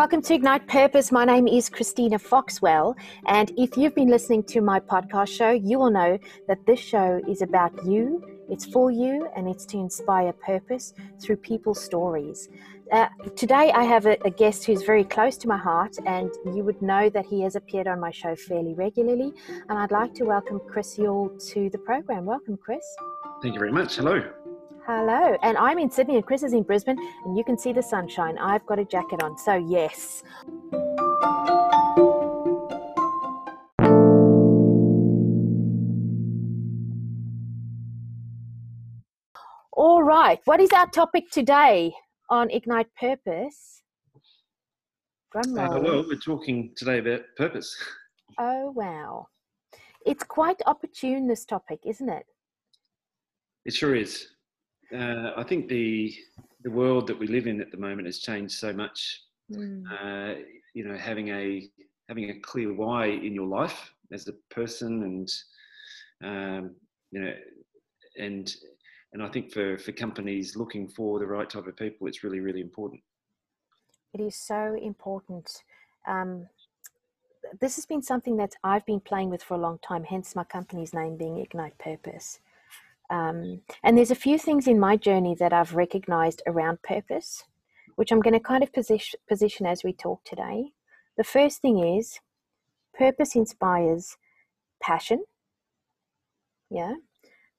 Welcome to Ignite Purpose. My name is Christina Foxwell. And if you've been listening to my podcast show, you will know that this show is about you, it's for you, and it's to inspire purpose through people's stories. Uh, today, I have a, a, guest who's very close to my heart, and you would know that he has appeared on my show fairly regularly. And I'd like to welcome Kris Yule to the program. Welcome, Kris. Thank you very much. Hello. Hello, and I'm in Sydney and Kris is in Brisbane, and you can see the sunshine. I've got a jacket on, so yes. All right, what is our topic today on Ignite Purpose? Uh, well, we're talking today about purpose. Oh, wow. It's quite opportune, this topic, isn't it? It sure is uh, I think the the world that we live in at the moment has changed so much. Mm. Uh, you know, having a having a clear why in your life as a person, and um, you know, and and I think for for companies looking for the right type of people, it's really really important. It is so important. Um, this has been something that I've been playing with for a long time. Hence, my company's name being Ignite Purpose. Um, and there's a few things in my journey that I've recognized around purpose, which I'm going to kind of position, position as we talk today. The first thing is purpose inspires passion. Yeah.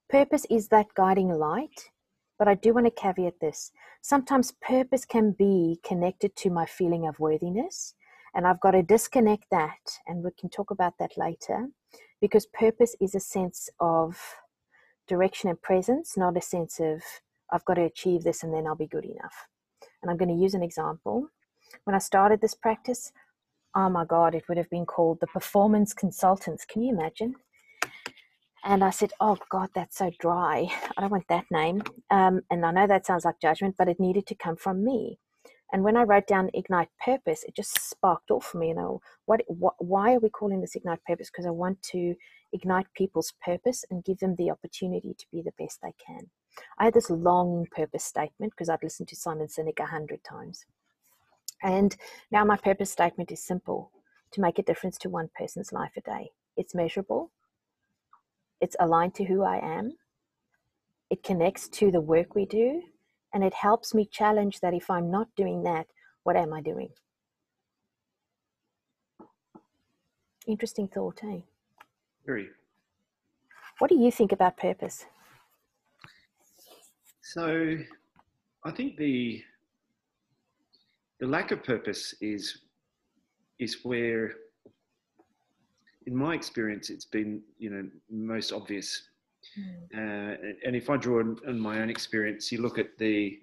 Purpose is that guiding light. But I do want to caveat this. Sometimes purpose can be connected to my feeling of worthiness. And I've got to disconnect that. And we can talk about that later. Because purpose is a sense of direction and presence, not a sense of I've got to achieve this and then I'll be good enough. And I'm going to use an example. When I started this practice, oh my God, it would have been called the performance consultants. Can you imagine? And I said, Oh God, that's so dry. I don't want that name. Um, and I know that sounds like judgment, but it needed to come from me. And when I wrote down Ignite Purpose, it just sparked off for me. You know, what, what why are we calling this Ignite Purpose? Because I want to ignite people's purpose and give them the opportunity to be the best they can. I had this long purpose statement because I'd listened to Simon Sinek a hundred times. And now my purpose statement is simple to make a difference to one person's life a day. It's measurable, it's aligned to who I am, it connects to the work we do, and it helps me challenge that if I'm not doing that, what am I doing? Interesting thought, eh? Very. What do you think about purpose? So, I think the the lack of purpose is is where, in my experience, it's been you know most obvious. Mm. Uh, and if I draw on, my own experience, you look at the,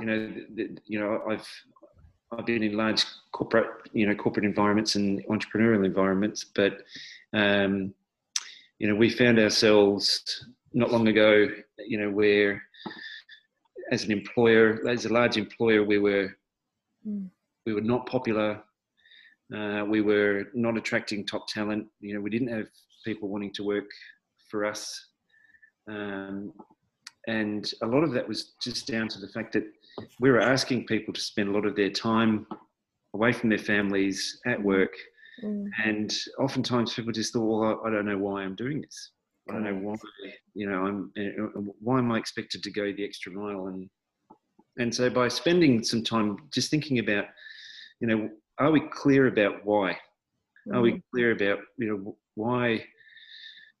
you know, the, the, you know, I've I've been in large corporate, you know, corporate environments and entrepreneurial environments, but um, you know, we found ourselves not long ago, you know, where as an employer, as a large employer, we were mm. we were not popular. Uh, we were not attracting top talent. You know, we didn't have people wanting to work for us, um, and a lot of that was just down to the fact that we were asking people to spend a lot of their time away from their families at work Mm. And oftentimes people just thought, well, I, I, don't know why I'm doing this. I don't know why, you know, I'm, uh, uh, why am I expected to go the extra mile? And, and so by spending some time just thinking about, you know, are we clear about why? Mm. Are we mm. clear about, you know, why,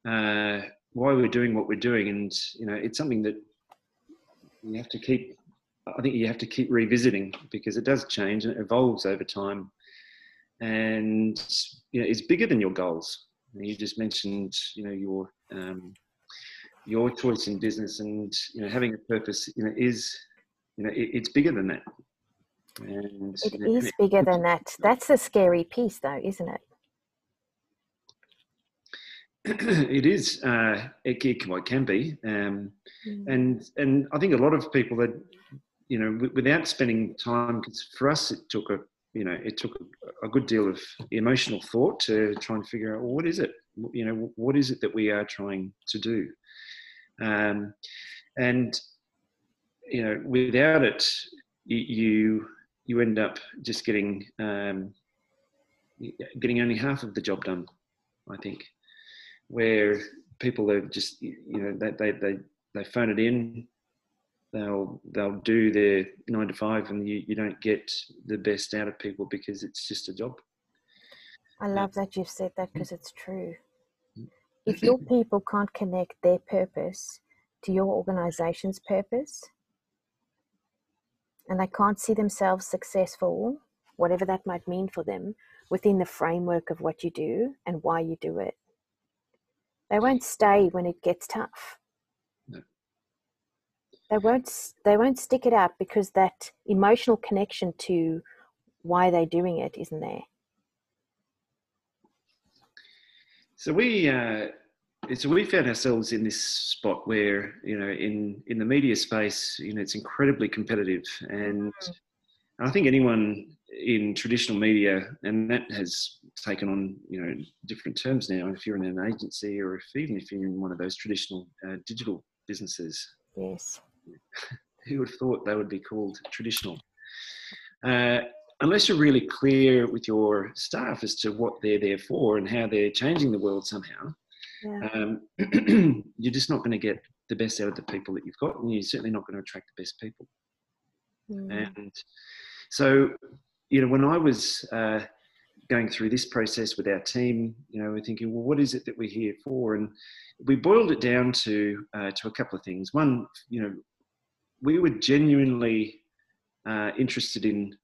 uh, why we're doing what we're doing? And, you know, it's something that you have to keep, I think you have to keep revisiting because it does change and it evolves over time and you know it's bigger than your goals. You just mentioned you know your um, your choice in business and you know having a purpose you know is you know it, it's bigger than that. And it you know, is bigger than that. That's the scary piece, though, isn't it? it is. Uh, it, it, well, it can be, um, mm. and and I think a lot of people that you know, without spending time, because for us it took a you know, it took a good deal of emotional thought to try and figure out well, what is it, you know, what is it that we are trying to do, um, and you know, without it, you you end up just getting um, getting only half of the job done. I think where people are just you know they they they, they phone it in. They'll they'll do their nine to five, and you, you don't get the best out of people because it's just a job. I love that you've said that because it's true. Mm-hmm. If your people can't connect their purpose to your organization's purpose, and they can't see themselves successful, whatever that might mean for them, within the framework of what you do and why you do it, they won't stay when it gets tough. They won't. They won't stick it out because that emotional connection to why they're doing it isn't there. So we, uh, so we found ourselves in this spot where you know, in in the media space, you know, it's incredibly competitive, and. I think anyone in traditional media, and that has taken on you know different terms now. If you're in an agency, or if even if you're in one of those traditional uh, digital businesses, yes, who would have thought they would be called traditional? Uh, unless you're really clear with your staff as to what they're there for and how they're changing the world somehow, yeah. um, you're just not going to get the best out of the people that you've got, and you're certainly not going to attract the best people. Mm. And so, you know, when I was uh, going through this process with our team, you know, we're thinking, well, what is it that we're here for? And we boiled it down to uh, to a couple of things. One, you know, we were genuinely uh, interested in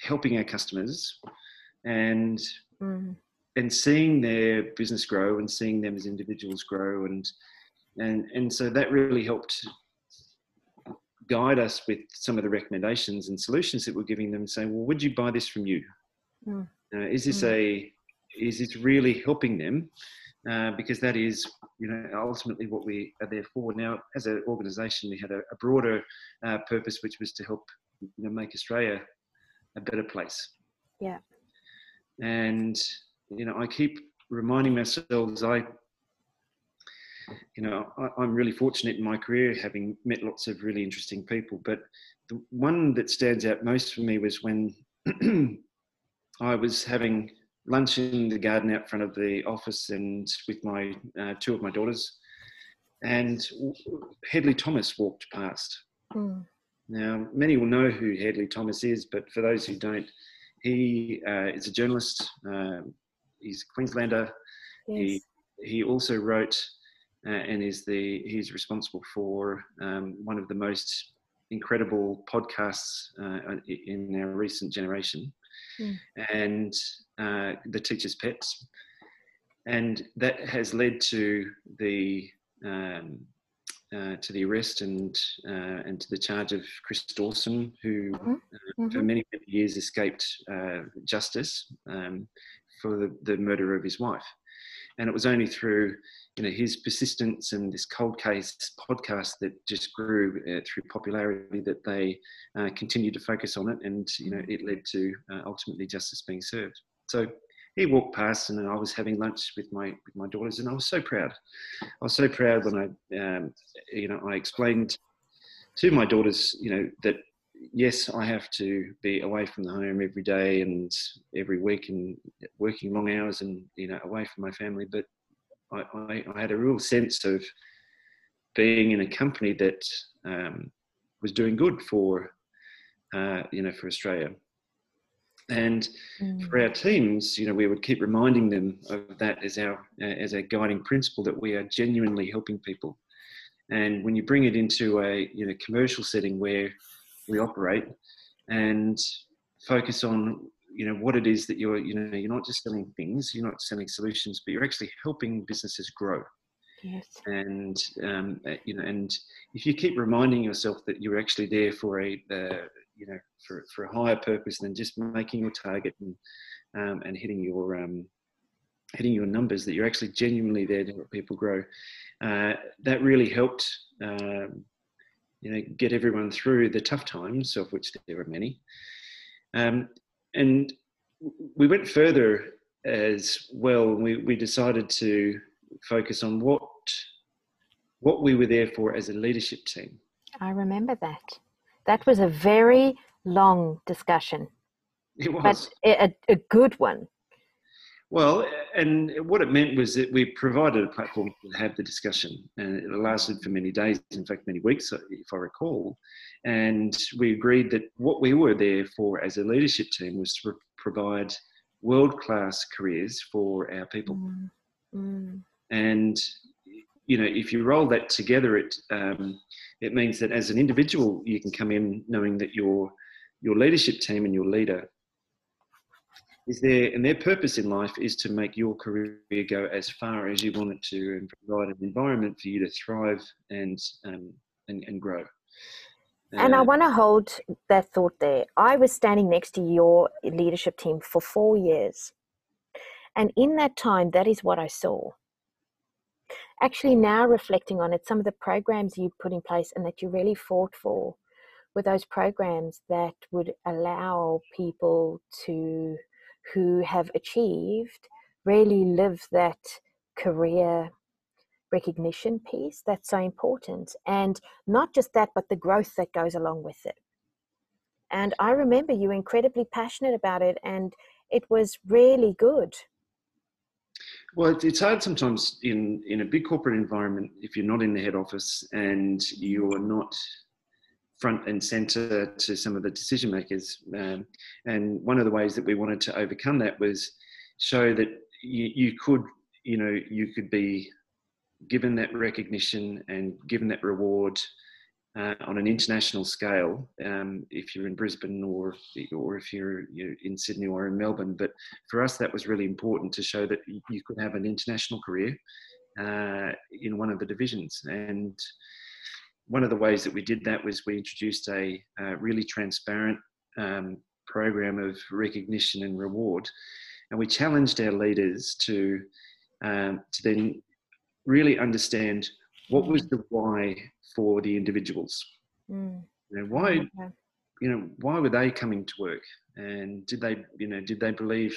helping our customers and mm. and seeing their business grow and seeing them as individuals grow and and and so that really helped guide us with some of the recommendations and solutions that we're giving them saying well would you buy this from you mm. uh, is this mm. a is this really helping them uh, because that is you know ultimately what we are there for now as an organization we had a, a broader uh, purpose which was to help you know make australia a better place. Yeah. And you know, I keep reminding myself I, you know, I, am really fortunate in my career having met lots of really interesting people. But the one that stands out most for me was when I was having lunch in the garden out front of the office and with my uh, two of my daughters, and Hedley Thomas walked past. Mm. Now, many will know who Hedley Thomas is, but for those who don't, he uh, is a journalist. Um, he's a Queenslander. Yes. He he also wrote uh, and is the he's responsible for um, one of the most incredible podcasts uh, in our recent generation, mm. and uh, the Teacher's Pets, and that has led to the um, uh, to the arrest and uh, and to the charge of Chris Dawson, who mm-hmm. Uh, for mm-hmm. many, many years escaped uh, justice um, for the, the, murder of his wife. And it was only through you know his persistence and this cold case podcast that just grew uh, through popularity that they continued to focus on it, and you know it led to ultimately justice being served. So he walked past and I was having lunch with my with my daughters and I was so proud. I was so proud when I um, you know I explained to my daughters you know that yes I have to be away from the home every day and every week and working long hours and you know away from my family but I, I, I had a real sense of being in a company that um, was doing good for uh, you know for Australia and mm. for our teams, you know, we would keep reminding them of that as our as a guiding principle that we are genuinely helping people. And when you bring it into a you know commercial setting where we operate and focus on you know what it is that you're you know you're not just selling things, you're not selling solutions, but you're actually helping businesses grow. Yes. And um, you know, and if you keep reminding yourself that you're actually there for a, uh, you know for, for a higher purpose than just making your target and um, and hitting your um, hitting your numbers that you're actually genuinely there to help people grow uh, that really helped um, you know get everyone through the tough times of which there were many um, and we went further as well we, we decided to focus on what what we were there for as a leadership team i remember that that was a very long discussion. It was. But a, a good one. Well, and what it meant was that we provided a platform to have the discussion, and it lasted for many days, in fact, many weeks, if I recall. And we agreed that what we were there for as a leadership team was to provide world class careers for our people. Mm. Mm. And you know, if you roll that together, it um, it means that as an individual, you can come in knowing that your your leadership team and your leader is there and their purpose in life is to make your career go as far as you want it to and provide an environment for you to thrive and um, and, and grow and I uh, want to hold that thought there. I was standing next to your leadership team for four years. And in that time, that is what I saw. Actually, now reflecting on it, some of the programs you put in place and that you really fought for were those programs that would allow people to who have achieved really live that career recognition piece that's so important. And not just that, but the growth that goes along with it. And I remember you incredibly passionate about it, and it was really good. Well, it's hard sometimes in, in a big corporate environment if you're not in the head office and you're not front and center to some of the decision makers. Um, and one of the ways that we wanted to overcome that was show that you, you could, you know, you could be given that recognition and given that reward uh, on an international scale, um, if you're in Brisbane or or if you're, you're, in Sydney or in Melbourne. But for us, that was really important to show that you could have an international career uh, in one of the divisions. And one of the ways that we did that was we introduced a, a really transparent um, program of recognition and reward, and we challenged our leaders to um, to then really understand what was the why for the individuals. Mm. You know, why, okay. you know, why were they coming to work, and did they, you know, did they believe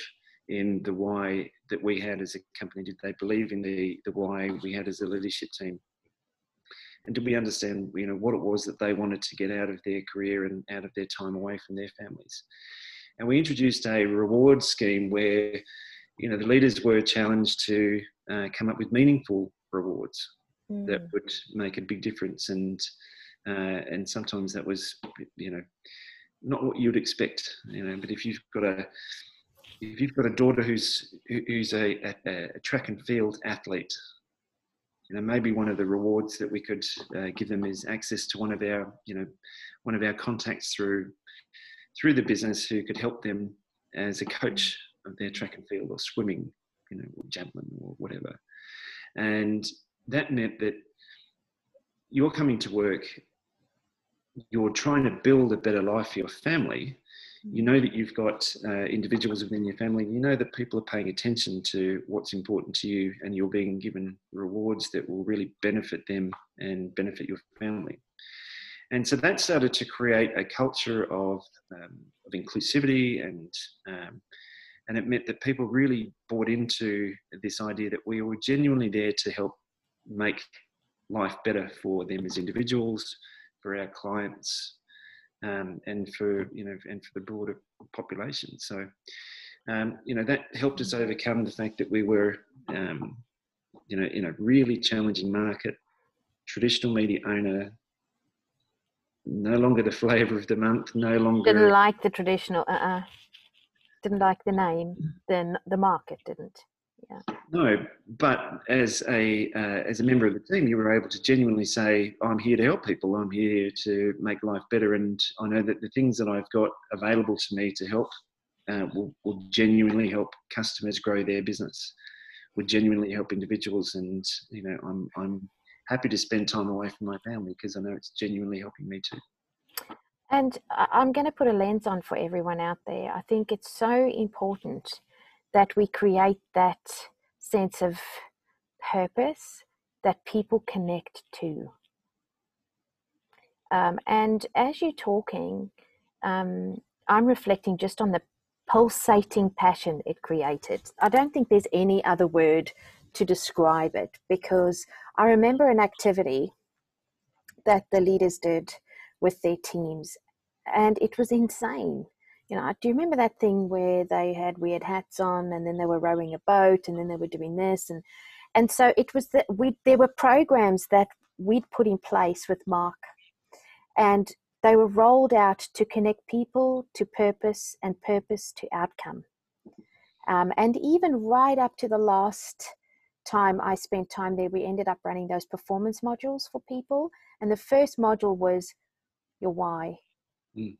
in the why that we had as a company? Did they believe in the the why we had as a leadership team? And did we understand you know what it was that they wanted to get out of their career and out of their time away from their families and we introduced a reward scheme where you know the leaders were challenged to uh, come up with meaningful rewards mm. that would make a big difference and uh, and sometimes that was you know not what you'd expect you know but if you've got a if you've got a daughter who's who's a, a, a track and field athlete you know, maybe one of the rewards that we could uh, give them is access to one of our, you know, one of our contacts through through the business who could help them as a coach of their track and field or swimming, you know, or javelin or whatever. And that meant that you're coming to work, you're trying to build a better life for your family, you know that you've got uh, individuals within your family you know that people are paying attention to what's important to you and you're being given rewards that will really benefit them and benefit your family. And so that started to create a culture of, um, of inclusivity and um, and it meant that people really bought into this idea that we were genuinely there to help make life better for them as individuals for our clients um, and for you know and for the broader population. So um, you know that helped us overcome the fact that we were um, you know in a really challenging market, traditional media owner. No longer the flavour of the month. No longer didn't like the traditional. Uh, uh didn't like the name. Then the market didn't. Yeah. No, but as a uh, as a member of the team, you were able to genuinely say, "I'm here to help people. I'm here to make life better, and I know that the things that I've got available to me to help uh, will, will genuinely help customers grow their business. Will genuinely help individuals, and you know, I'm I'm happy to spend time away from my family because I know it's genuinely helping me too. And I'm going to put a lens on for everyone out there. I think it's so important that we create that sense of purpose that people connect to. Um, and as you're talking, um, I'm reflecting just on the pulsating passion it created. I don't think there's any other word to describe it because I remember an activity that the leaders did with their teams and it was insane. You know, do you remember that thing where they had weird hats on, and then they were rowing a boat, and then they were doing this, and and so it was that we there were programs that we'd put in place with Mark, and they were rolled out to connect people to purpose and purpose to outcome. Um, and even right up to the last time I spent time there, we ended up running those performance modules for people. And the first module was your why. Mm.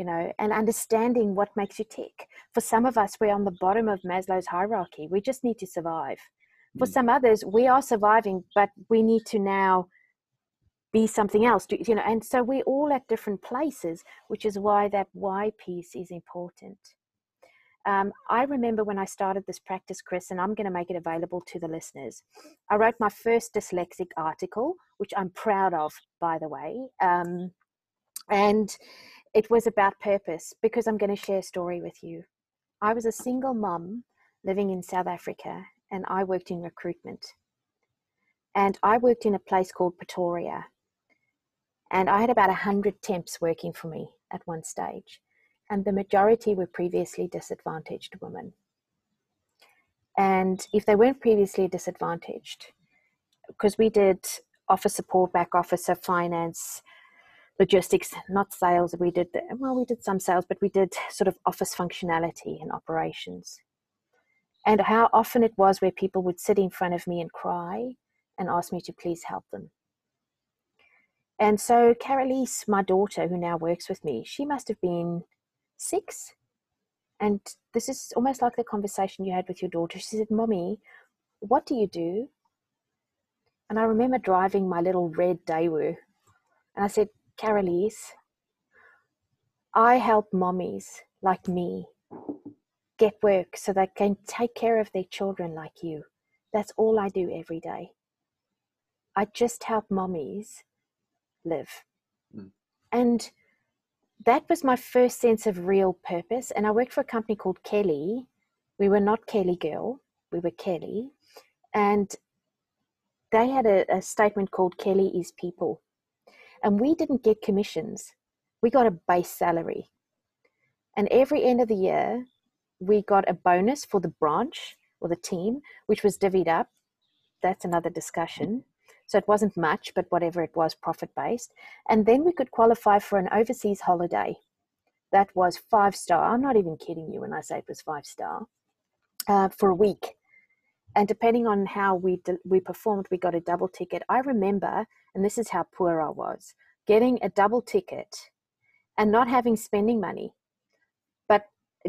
You know, and understanding what makes you tick. For some of us, we're on the bottom of Maslow's hierarchy. We just need to survive. For mm. some others, we are surviving, but we need to now be something else. You know, and so we're all at different places, which is why that why piece is important. Um, I remember when I started this practice, Kris, and I'm going to make it available to the listeners. I wrote my first dyslexic article, which I'm proud of, by the way. Um, and it was about purpose because I'm going to share a story with you. I was a single mum living in South Africa and I worked in recruitment. And I worked in a place called Pretoria. And I had about 100 temps working for me at one stage and the majority were previously disadvantaged women. And if they weren't previously disadvantaged, because we did office support, back officer, finance, logistics, not sales. We did, well, we did some sales, but we did sort of office functionality and operations. And how often it was where people would sit in front of me and cry and ask me to please help them. And so Carolise, my daughter, who now works with me, she must have been six. And this is almost like the conversation you had with your daughter. She said, Mommy, what do you do? And I remember driving my little red Daewoo. And I said, Carolise, I help mommies like me get work so they can take care of their children like you. That's all I do every day. I just help mommies live. Mm. And that was my first sense of real purpose. And I worked for a company called Kelly. We were not Kelly Girl, we were Kelly. And they had a, a statement called Kelly is People. And we didn't get commissions, we got a base salary. And every end of the year, we got a bonus for the branch or the team, which was divvied up. That's another discussion. So it wasn't much, but whatever it was, profit based. And then we could qualify for an overseas holiday. That was five star. I'm not even kidding you when I say it was five star uh, for a week. And depending on how we we performed, we got a double ticket. I remember, and this is how poor I was, getting a double ticket and not having spending money, but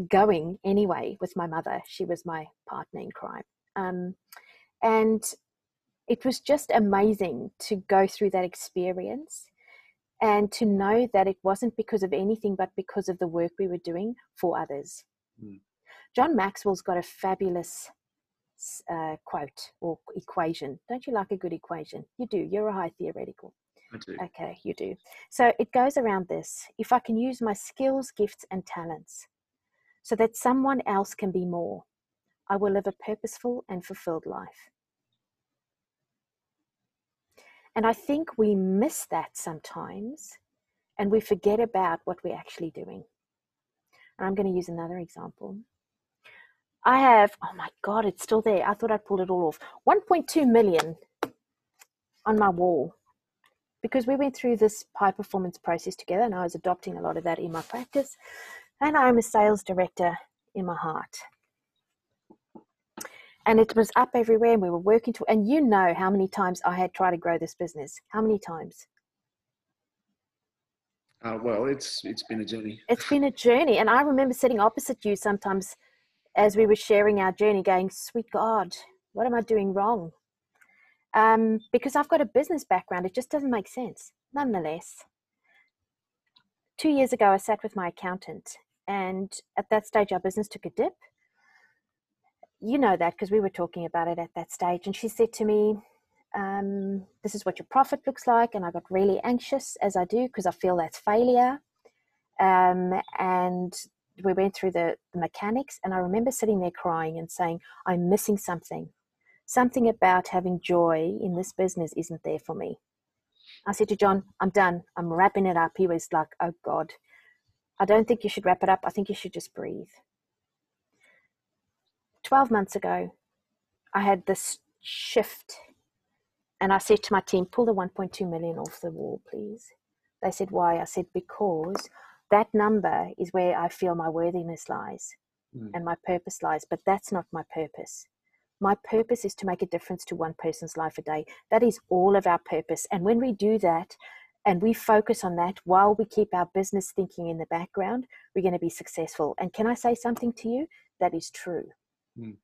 going anyway with my mother. She was my partner in crime. Um, and it was just amazing to go through that experience and to know that it wasn't because of anything but because of the work we were doing for others. Mm. John Maxwell's got a fabulous uh, quote or equation. Don't you like a good equation? You do. You're a high theoretical. I do. Okay, you do. So it goes around this if I can use my skills, gifts, and talents so that someone else can be more, I will live a purposeful and fulfilled life. And I think we miss that sometimes and we forget about what we're actually doing. And I'm going to use another example. I have, oh my God, it's still there. I thought I'd pulled it all off. 1.2 million on my wall because we went through this high performance process together and I was adopting a lot of that in my practice. And I'm a sales director in my heart and it was up everywhere and we were working to and you know how many times i had tried to grow this business how many times uh, well it's it's been a journey it's been a journey and i remember sitting opposite you sometimes as we were sharing our journey going sweet god what am i doing wrong um, because i've got a business background it just doesn't make sense nonetheless two years ago i sat with my accountant and at that stage our business took a dip you know that because we were talking about it at that stage. And she said to me, um, This is what your profit looks like. And I got really anxious as I do because I feel that's failure. Um, and we went through the, the mechanics. And I remember sitting there crying and saying, I'm missing something. Something about having joy in this business isn't there for me. I said to John, I'm done. I'm wrapping it up. He was like, Oh God, I don't think you should wrap it up. I think you should just breathe. 12 months ago, I had this shift and I said to my team, pull the 1.2 million off the wall, please. They said, why? I said, because that number is where I feel my worthiness lies mm. and my purpose lies, but that's not my purpose. My purpose is to make a difference to one person's life a day. That is all of our purpose. And when we do that and we focus on that while we keep our business thinking in the background, we're going to be successful. And can I say something to you? That is true. Mm.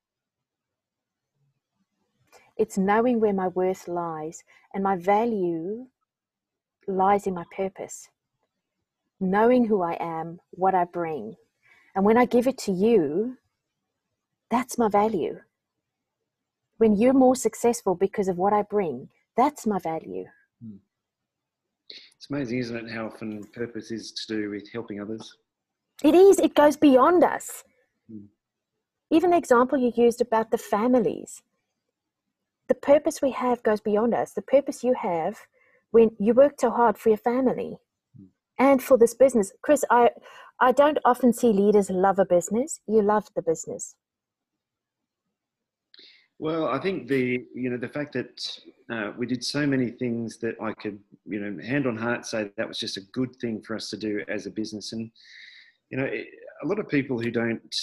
It's knowing where my worth lies and my value lies in my purpose. Knowing who I am, what I bring. And when I give it to you, that's my value. When you're more successful because of what I bring, that's my value. Hmm. It's amazing, isn't it, how often purpose is to do with helping others? It is, it goes beyond us. Hmm. Even the example you used about the families, the purpose we have goes beyond us. The purpose you have when you work so hard for your family and for this business. Kris, I, I don't often see leaders love a business. You love the business. Well, I think the you know the fact that uh, we did so many things that I could you know hand on heart say that was just a good thing for us to do as a business, and you know it, a lot of people who don't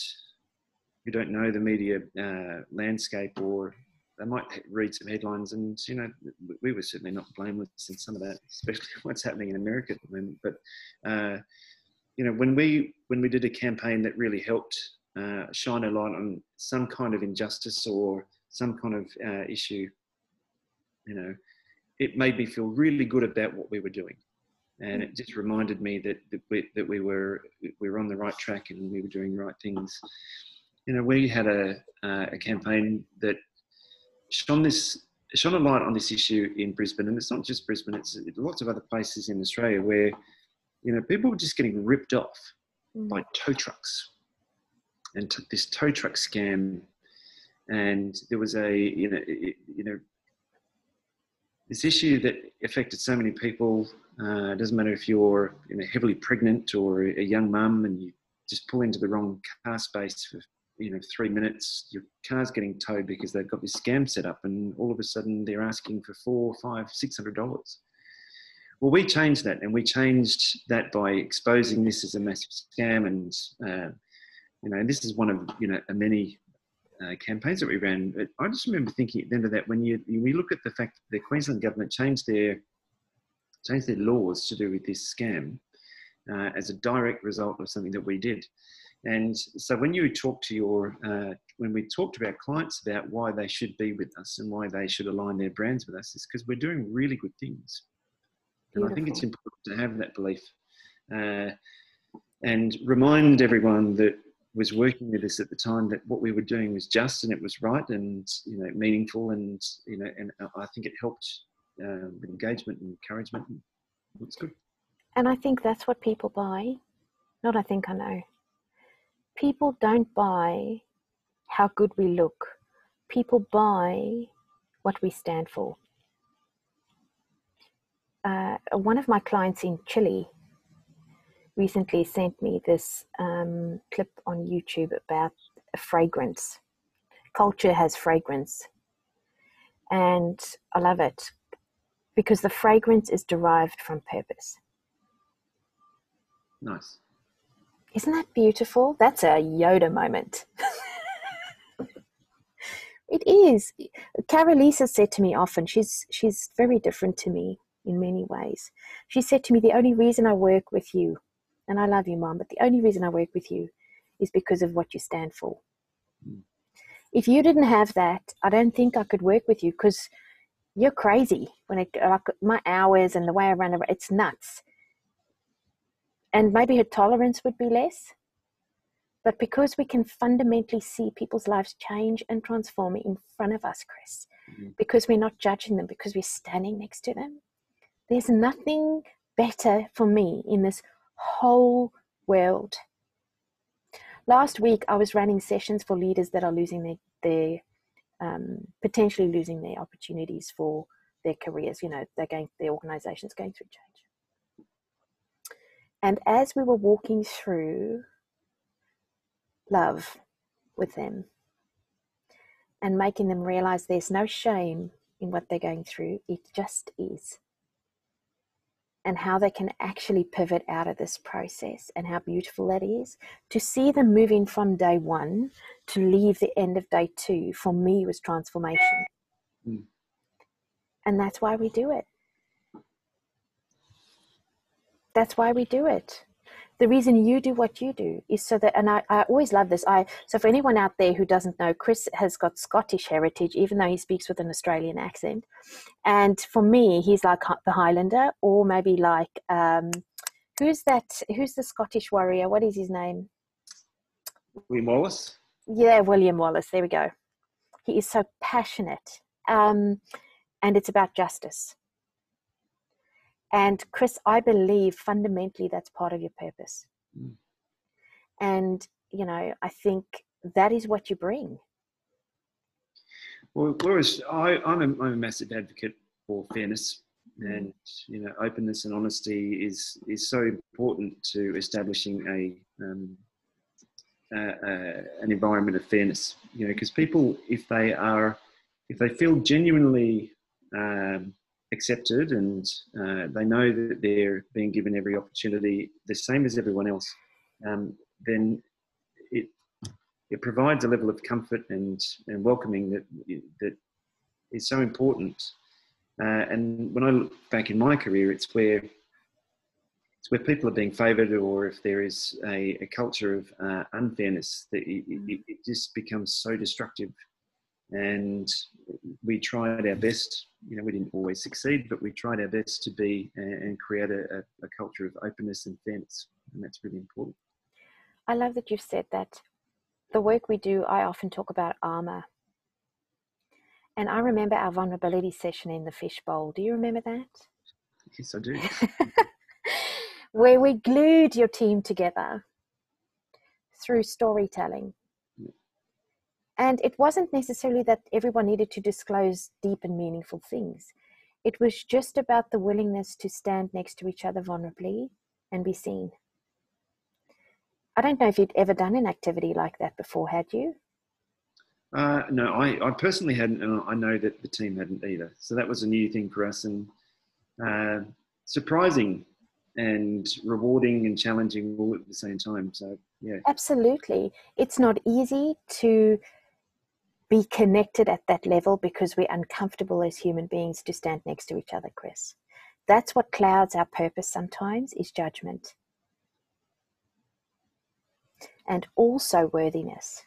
who don't know the media uh, landscape or they might read some headlines, and you know, we were certainly not blameless in some of that, especially what's happening in America at the moment. But uh, you know, when we when we did a campaign that really helped uh, shine a light on some kind of injustice or some kind of uh, issue, you know, it made me feel really good about what we were doing, and it just reminded me that that we, that we were we were on the right track and we were doing the right things. You know, we had a uh, a campaign that shone this shone a light on this issue in Brisbane, and it's not just Brisbane; it's lots of other places in Australia where you know people were just getting ripped off mm. by tow trucks, and t- this tow truck scam, and there was a you know it, you know this issue that affected so many people. Uh, it doesn't matter if you're you know, heavily pregnant or a young mum and you just pull into the wrong car space for you know three minutes your car's getting towed because they've got this scam set up and all of a sudden they're asking for four five six hundred dollars. Well we changed that and we changed that by exposing this as a massive scam and uh, you know this is one of you know a many uh, campaigns that we ran. But i just remember thinking at the end of that when you we look at the fact that the queensland government changed their changed their laws to do with this scam uh, as a direct result of something that we did and so when you talk to your, uh, when we talk to our clients about why they should be with us and why they should align their brands with us, is because we're doing really good things. And I think it's important to have that belief uh, and remind everyone that was working with us at the time that what we were doing was just and it was right and you know meaningful and you know and I think it helped uh, with engagement and encouragement. It's good. And I think that's what people buy. Not I think I know people don't buy how good we look. People buy what we stand for. Uh, one of my clients in Chile recently sent me this um, clip on YouTube about fragrance. Culture has fragrance. And I love it because the fragrance is derived from purpose. Nice. Isn't that beautiful? That's a Yoda moment. it is. Carolisa said to me often, she's she's very different to me in many ways. She said to me, The only reason I work with you, and I love you, Mom, but the only reason I work with you is because of what you stand for. If you didn't have that, I don't think I could work with you because you're crazy when it like my hours and the way I run around, it's nuts and maybe her tolerance would be less. But because we can fundamentally see people's lives change and transform in front of us, Kris, mm-hmm. because we're not judging them, because we're standing next to them, there's nothing better for me in this whole world. Last week, I was running sessions for leaders that are losing their, their um, potentially losing their opportunities for their careers. You know, they're going, their organization's going through change. And as we were walking through love with them and making them realize there's no shame in what they're going through, it just is. And how they can actually pivot out of this process and how beautiful that is. To see them moving from day one to leave the end of day two for me was transformation. Mm. And that's why we do it. That's why we do it. The reason you do what you do is so that and I, I always love this. I so for anyone out there who doesn't know Kris has got scottish heritage even though he speaks with an australian accent. And for me he's like the highlander or maybe like um who's that who's the scottish warrior? What is his name? William wallace? Yeah william wallace. There we go. He is so passionate. Um and it's about justice and Kris, I believe fundamentally that's part of your purpose. Mm. And, you know, I think that is what you bring. Well, whereas I, I'm, a, I'm a massive advocate for fairness mm. and you know openness and honesty is is so important to establishing a, um, uh, uh, an environment of fairness. You know, because people, if they are, if they feel genuinely um, accepted and uh, they know that they're being given every opportunity the same as everyone else, um, then it it provides a level of comfort and, and welcoming that that is so important. Uh, and when I look back in my career, it's where it's where people are being favoured, or if there is a, a culture of uh, unfairness, that it, it, it just becomes so destructive and we tried our best. You know, we didn't always succeed, but we tried our best to be and create a, a culture of openness and fairness, and that's really important. I love that you've said that. The work we do, I often talk about armor. And I remember our vulnerability session in the fishbowl. Do you remember that? Yes, I do. Where we glued your team together through storytelling and it wasn't necessarily that everyone needed to disclose deep and meaningful things. It was just about the willingness to stand next to each other vulnerably and be seen. I don't know if you'd ever done an activity like that before, had you? Uh, no, I, I personally hadn't, and I know that the team hadn't either. So that was a new thing for us and uh, surprising and rewarding and challenging all at the same time. So, yeah. Absolutely. It's not easy to be connected at that level because we're uncomfortable as human beings to stand next to each other, Kris. That's what clouds our purpose sometimes is judgment. And also worthiness.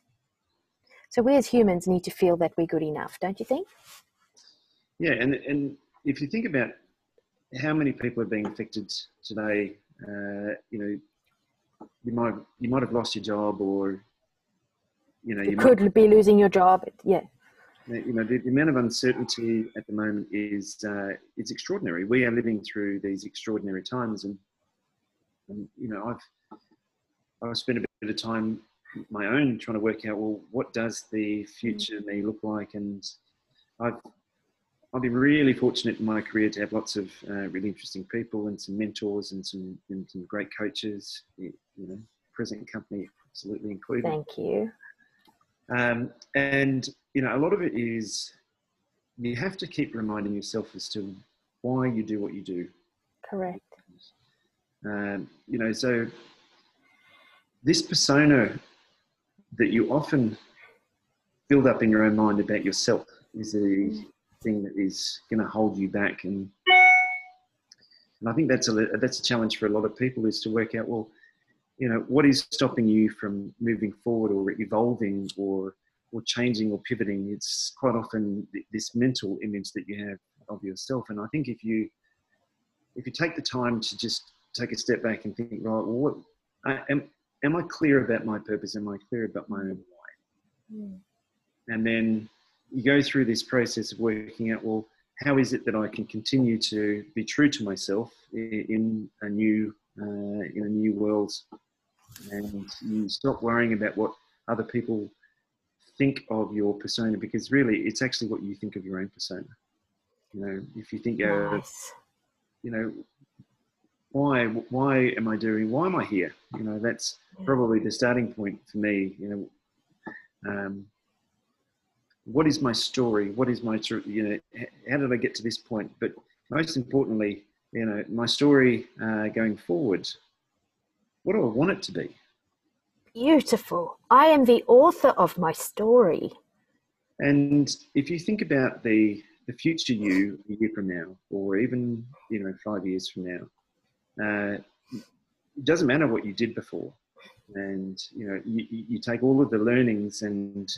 So we as humans need to feel that we're good enough, don't you think? Yeah, and and if you think about how many people are being affected today, uh, you know, you might you might have lost your job or you know, you could might, be losing your job. Yeah. You know, the, the amount of uncertainty at the moment is uh, it's extraordinary. We are living through these extraordinary times, and, and you know, I've I've spent a bit of time my own trying to work out well, what does the future me look like, and I've I've been really fortunate in my career to have lots of uh, really interesting people and some mentors and some and some great coaches. You know, present company absolutely included. Thank you. Um, and you know, a lot of it is you have to keep reminding yourself as to why you do what you do. Correct. Um, you know, so this persona that you often build up in your own mind about yourself is the thing that is going to hold you back and and I think that's a that's a challenge for a lot of people is to work out well you know what is stopping you from moving forward or evolving or or changing or pivoting? It's quite often this mental image that you have of yourself. And i think if you if you take the time to just take a step back and think right well what I, am am i clear about my purpose? Am i clear about my own why? Mm. and then you go through this process of working out well how is it that i can continue to be true to myself in a new uh, in a new world and you stop worrying about what other people think of your persona because really it's actually what you think of your own persona. You know, if you think, nice. uh, you know, why why am I doing? Why am I here? You know, that's probably the starting point for me. You know, um, what is my story? What is my you know? How did I get to this point? But most importantly, you know, my story uh, going forward. What do I want it to be? Beautiful. I am the author of my story. And if you think about the the future you a year from now, or even you know five years from now, uh, it doesn't matter what you did before, and you know you, you take all of the learnings and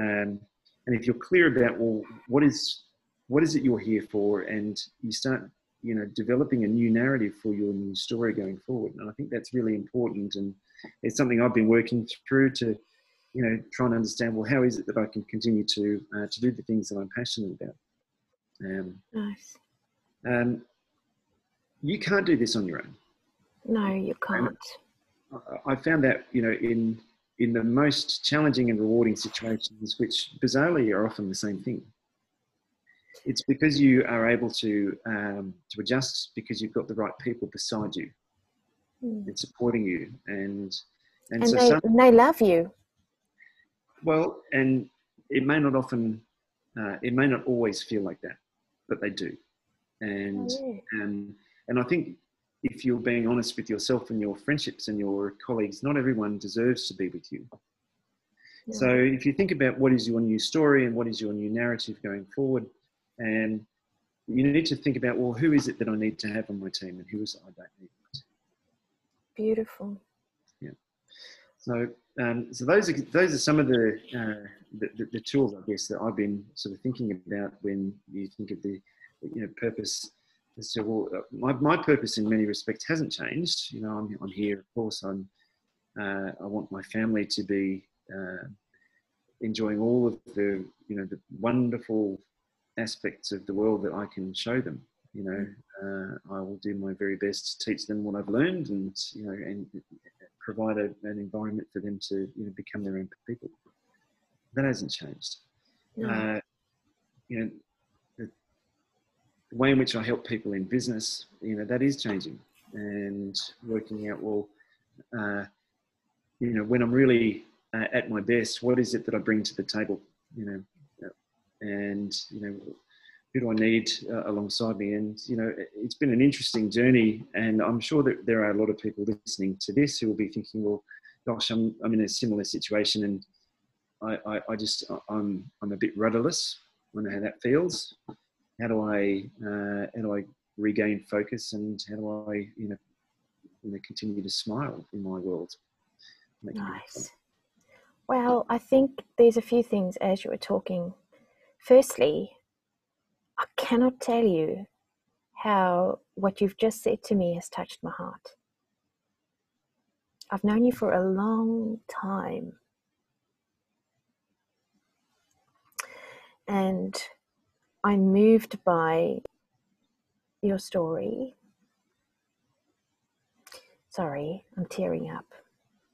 um, and if you're clear about well what is what is it you're here for, and you start you know developing a new narrative for your new story going forward, and I think that's really important, and it's something I've been working through to you know try and understand well how is it that I can continue to uh, to do the things that I'm passionate about. Um, nice. Um, you can't do this on your own. No, you can't. I found that you know in in the most challenging and rewarding situations, which bizarrely are often the same thing. It's because you are able to um, to adjust because you've got the right people beside you mm. and supporting you, and and, and so they, some, they love you. Well, and it may not often, uh, it may not always feel like that, but they do, and oh, yeah. um, and I think if you're being honest with yourself and your friendships and your colleagues, not everyone deserves to be with you. Yeah. So if you think about what is your new story and what is your new narrative going forward, and you need to think about well, who is it that I need to have on my team, and who is it I don't need. Beautiful. Yeah. So, um, so those are those are some of the, uh, the, the the tools, I guess, that I've been sort of thinking about when you think of the you know purpose so well, uh, my, my purpose in many respects hasn't changed. You know, I'm, I'm here, of course, I'm, uh, I want my family to be uh, enjoying all of the, you know, the wonderful aspects of the world that I can show them. You know, uh, I will do my very best to teach them what I've learned and, you know, and provide a, an environment for them to, you know, become their own people. That hasn't changed. Uh, you know, the way in which I help people in business, you know, that is changing and working out, well, uh, you know, when I'm really uh, at my best, what is it that I bring to the table, you know, and, you know, who do I need uh, alongside me? And, you know, it's been an interesting journey and I'm sure that there are a lot of people listening to this who will be thinking, well, gosh, I'm, I'm in a similar situation and I, I, I just, I'm, I'm a bit rudderless. I know how that feels how do I uh, how do I regain focus and how do I you know, you know continue to smile in my world? Nice. Well, I think there's a few things as you were talking. Firstly, I cannot tell you how what you've just said to me has touched my heart. I've known you for a long time. And I'm moved by your story. Sorry, I'm tearing up.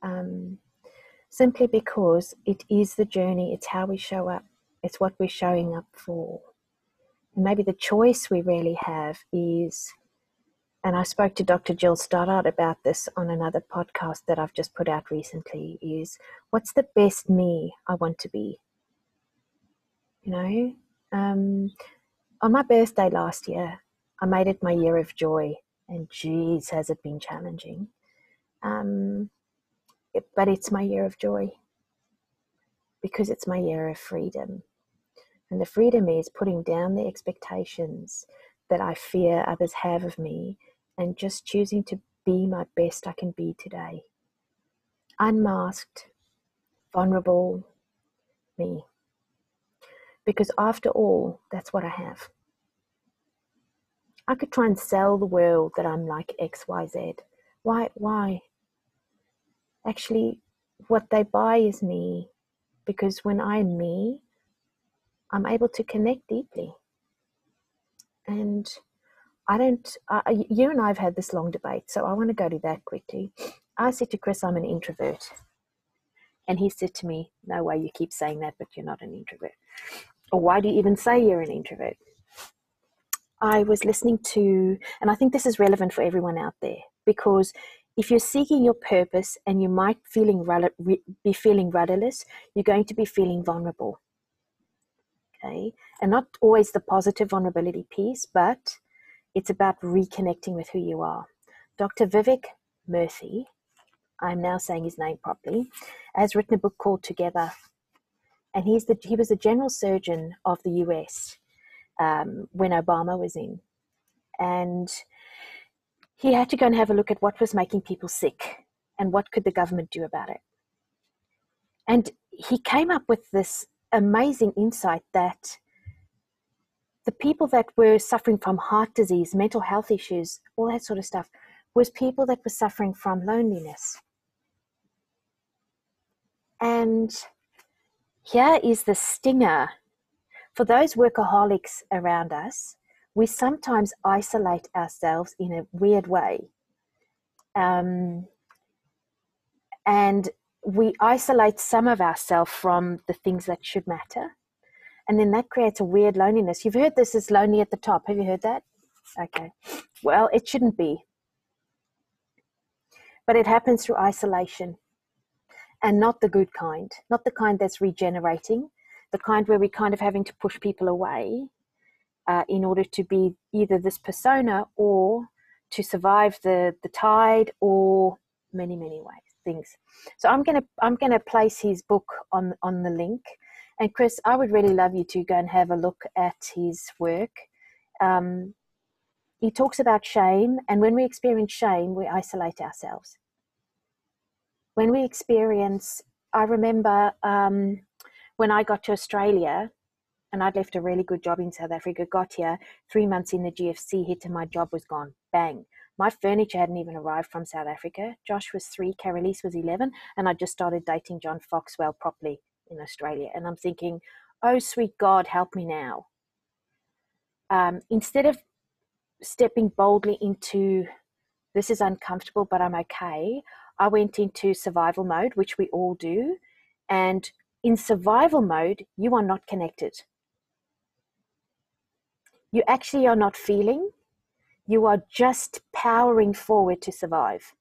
Um, simply because it is the journey, it's how we show up, it's what we're showing up for. And maybe the choice we really have is, and I spoke to Dr. Jill Stoddart about this on another podcast that I've just put out recently, is what's the best me I want to be? You know, um, on my birthday last year, I made it my year of joy, and geez, has it been challenging. Um, it, but it's my year of joy because it's my year of freedom. And the freedom is putting down the expectations that I fear others have of me and just choosing to be my best I can be today. Unmasked, vulnerable, me because after all, that's what I have. I could try and sell the world that I'm like XYZ. Why? Why? Actually, what they buy is me because when I'm me, I'm able to connect deeply. And I don't, uh, you and I have had this long debate, so I want to go to that quickly. I said to Kris, I'm an introvert. And he said to me, No way, you keep saying that, but you're not an introvert. Or why do you even say you're an introvert? I was listening to, and I think this is relevant for everyone out there because if you're seeking your purpose and you might feeling be feeling rudderless, you're going to be feeling vulnerable. Okay, and not always the positive vulnerability piece, but it's about reconnecting with who you are. Dr. Vivek Murthy, I'm now saying his name properly, has written a book called Together, and he's the he was the general surgeon of the U.S. Um, when Obama was in, and he had to go and have a look at what was making people sick and what could the government do about it. And he came up with this amazing insight that the people that were suffering from heart disease, mental health issues, all that sort of stuff, was people that were suffering from loneliness. And here is the stinger. For those workaholics around us, we sometimes isolate ourselves in a weird way. Um, and we isolate some of ourselves from the things that should matter and then that creates a weird loneliness. You've heard this is lonely at the top. Have you heard that? Okay. Well, it shouldn't be. But it happens through isolation and not the good kind, not the kind that's regenerating, the kind where we're kind of having to push people away uh, in order to be either this persona or to survive the, the tide or many, many ways things. So I'm gonna I'm gonna place his book on on the link and Kris, I would really love you to go and have a look at his work. Um, he talks about shame, and when we experience shame, we isolate ourselves. When we experience, I remember um, when I got to Australia, and I'd left a really good job in South Africa, got here, three months in the GFC hit, and my job was gone. Bang. My furniture hadn't even arrived from South Africa. Josh was three, Carolise was 11, and I just started dating John Foxwell properly in Australia. And I'm thinking, oh, sweet God, help me now. Um, instead of stepping boldly into this is uncomfortable, but I'm okay, I went into survival mode, which we all do. And in survival mode, you are not connected. You actually are not feeling, you are just powering forward to survive.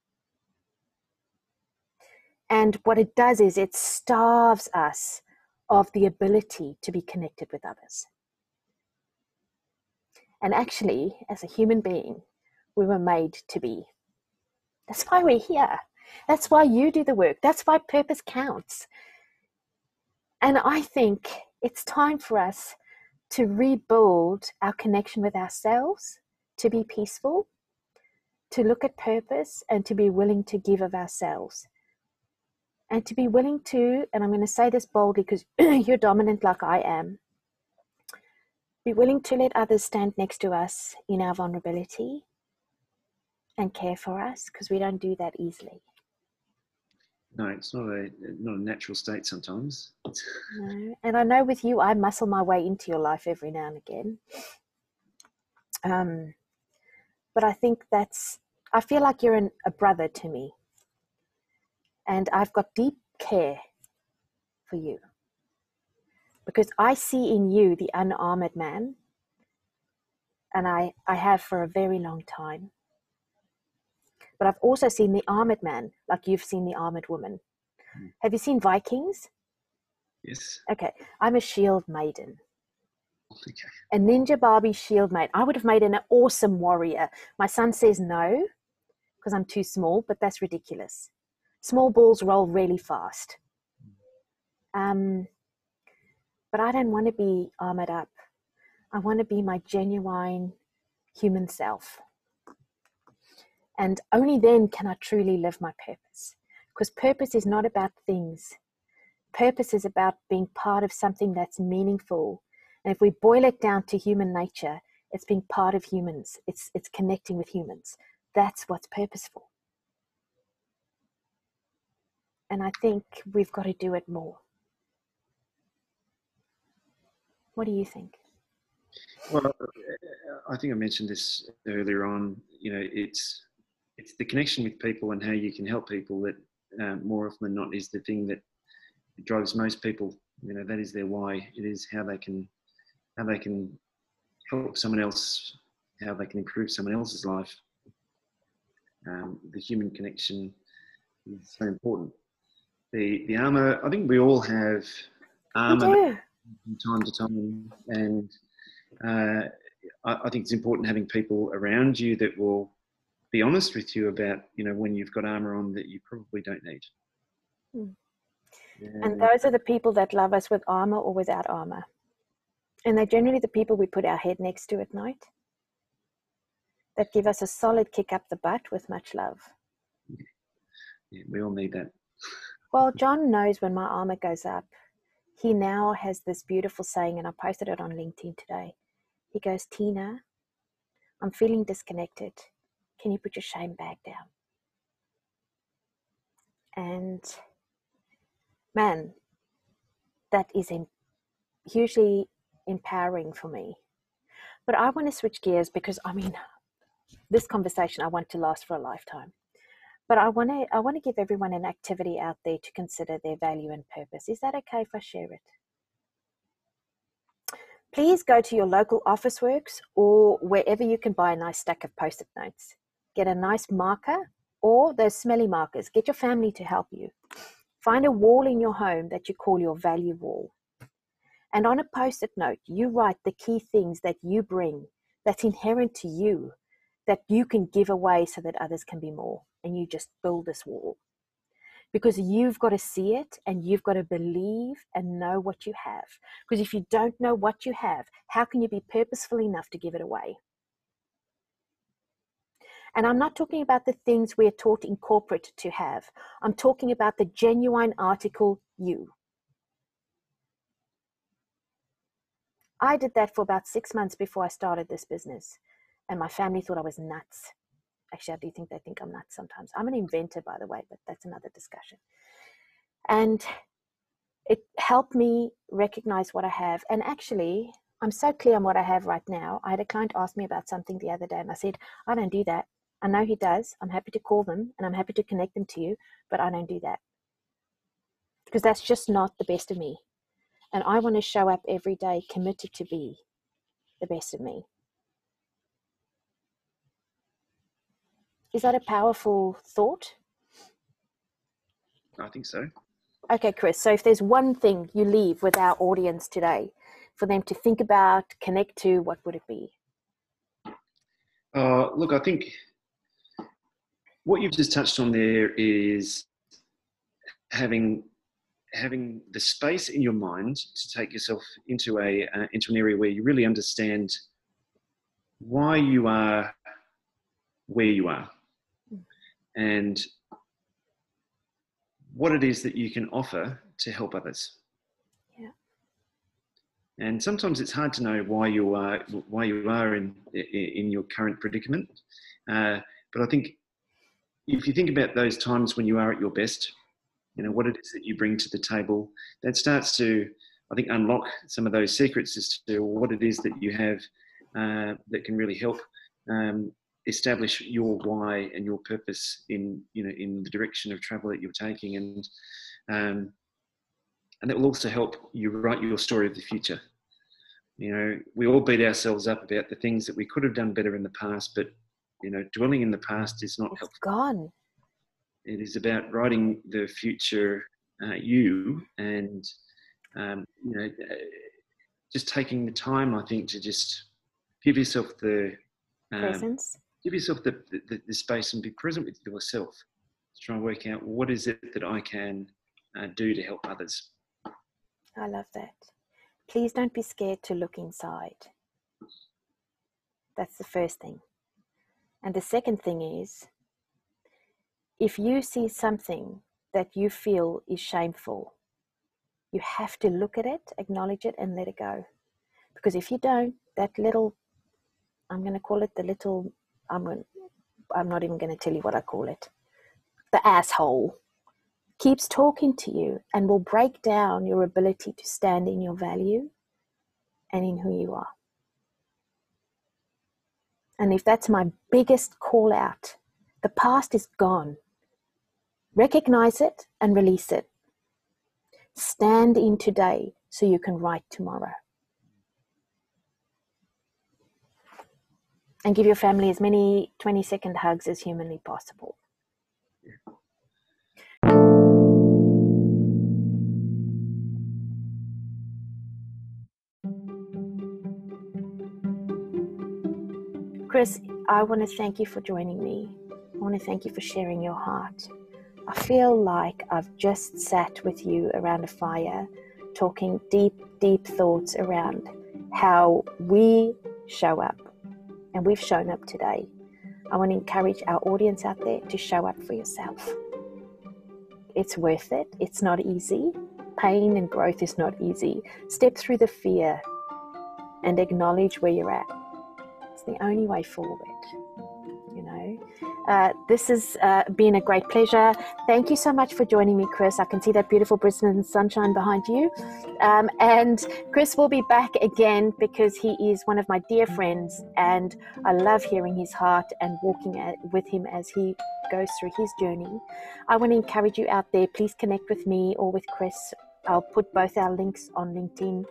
And what it does is it starves us of the ability to be connected with others. And actually, as a human being, we were made to be. That's why we're here. That's why you do the work. That's why purpose counts. And I think it's time for us to rebuild our connection with ourselves, to be peaceful, to look at purpose, and to be willing to give of ourselves and to be willing to, and I'm going to say this boldly because you're dominant like I am, be willing to let others stand next to us in our vulnerability and care for us because we don't do that easily. No, it's not a not a natural state sometimes. no, and I know with you, I muscle my way into your life every now and again. Um, but I think that's I feel like you're an, a brother to me and I've got deep care for you because I see in you the unarmored man, and I, I have for a very long time. But I've also seen the armored man, like you've seen the armored woman. Mm. Have you seen Vikings? Yes. Okay, I'm a shield maiden. Okay. A ninja Barbie shield mate. I would have made an awesome warrior. My son says no because I'm too small, but that's ridiculous small balls roll really fast. Um, but I don't want to be armored up. I want to be my genuine human self. And only then can I truly live my purpose. Because purpose is not about things, purpose is about being part of something that's meaningful. And if we boil it down to human nature, it's being part of humans, it's, it's connecting with humans. That's what's purposeful. And I think we've got to do it more. What do you think? Well, I think I mentioned this earlier on. You know, it's it's the connection with people and how you can help people that um, more often than not is the thing that drives most people. You know, that is their why. It is how they can how they can help someone else how they can improve someone else's life. Um, the human connection is so important. The the armor, I think we all have armor from time to time, and uh, I, I think it's important having people around you that will be honest with you about you know when you've got armor on that you probably don't need. Mm. And those are the people that love us with armor or without armor. And they're generally the people we put our head next to at night that give us a solid kick up the butt with much love. Yeah, we all need that. Well, John knows when my armor goes up. He now has this beautiful saying, and I posted it on LinkedIn today. He goes, Tina, I'm feeling disconnected. Can you put your shame bag down? And man, that is in hugely empowering for me. But I want to switch gears because I mean, this conversation I want to last for a lifetime. But I want to I want to give everyone an activity out there to consider their value and purpose. Is that okay if I share it? Please go to your local Officeworks or wherever you can buy a nice stack of post-it notes. Get a nice marker or those smelly markers. Get your family to help you. Find a wall in your home that you call your value wall. And on a post it note, you write the key things that you bring that's inherent to you that you can give away so that others can be more. And you just build this wall. Because you've got to see it and you've got to believe and know what you have. Because if you don't know what you have, how can you be purposeful enough to give it away? And I'm not talking about the things we're taught in corporate to have. I'm talking about the genuine article you. I did that for about six months before I started this business. And my family thought I was nuts. Actually, I do think they think I'm nuts sometimes. I'm an inventor, by the way, but that's another discussion. And it helped me recognize what I have. And actually, I'm so clear on what I have right now. I had a client ask me about something the other day, and I said, I don't do that. I know he does. I'm happy to call them and I'm happy to connect them to you, but I don't do that. Because that's just not the best of me. And I want to show up every day committed to be the best of me. Is that a powerful thought? I think so. Okay, Kris. So if there's one thing you leave with our audience today for them to think about, connect to, what would it be? Uh, look, I think what you've just touched on there is having having the space in your mind to take yourself into a uh, into an area where you really understand why you are where you are. And what it is that you can offer to help others. Yeah. And sometimes it's hard to know why you are why you are in in your current predicament. Uh, but i think if you think about those times when you are at your best, you know, what it is that you bring to the table, that starts to, I think, unlock some of those secrets as to what it is that you have uh, that can really help um, establish your why and your purpose in, you know, in the direction of travel that you're taking. And, um, and that will also help you write your story of the future. You know, we all beat ourselves up about the things that we could have done better in the past, but you know, dwelling in the past is not it's helpful. Gone. It is about writing the future uh, you and um, you know uh, just taking the time. I think to just give yourself the um, presence. Give yourself the, the, the, space and be present with yourself. To try and work out what is it that I can uh, do to help others. I love that. Please don't be scared to look inside. That's the first thing. And the second thing is if you see something that you feel is shameful, you have to look at it, acknowledge it, and let it go. Because if you don't, that little, I'm going to call it the little, I'm, going, I'm not even going to tell you what I call it, the asshole keeps talking to you and will break down your ability to stand in your value and in who you are. And if that's my biggest call out, the past is gone. Recognize it and release it. Stand in today so you can write tomorrow. and give your family as many 20 second hugs as humanly possible. Kris, I want to thank you for joining me. I want to thank you for sharing your heart. I feel like I've just sat with you around a fire, talking deep, deep thoughts around how we show up. And we've shown up today. I want to encourage our audience out there to show up for yourself. It's worth it. It's not easy. Pain and growth is not easy. Step through the fear and acknowledge where you're at. It's the only way forward. Uh, this has uh, been a great pleasure. Thank you so much for joining me, Kris. I can see that beautiful Brisbane sunshine behind you. Um, and Kris will be back again because he is one of my dear friends, and I love hearing his heart and walking at, with him as he goes through his journey. I want to encourage you out there, please connect with me or with Kris. I'll put both our links on LinkedIn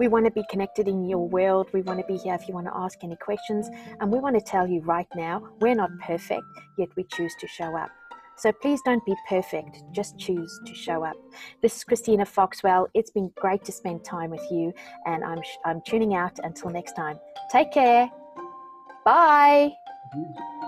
we want to be connected in your world. We want to be here if you want to ask any questions. And we want to tell you right now we're not perfect, yet we choose to show up. So please don't be perfect, just choose to show up. This is Christina Foxwell. It's been great to spend time with you, and I'm, I'm tuning out until next time. Take care. Bye. Mm-hmm.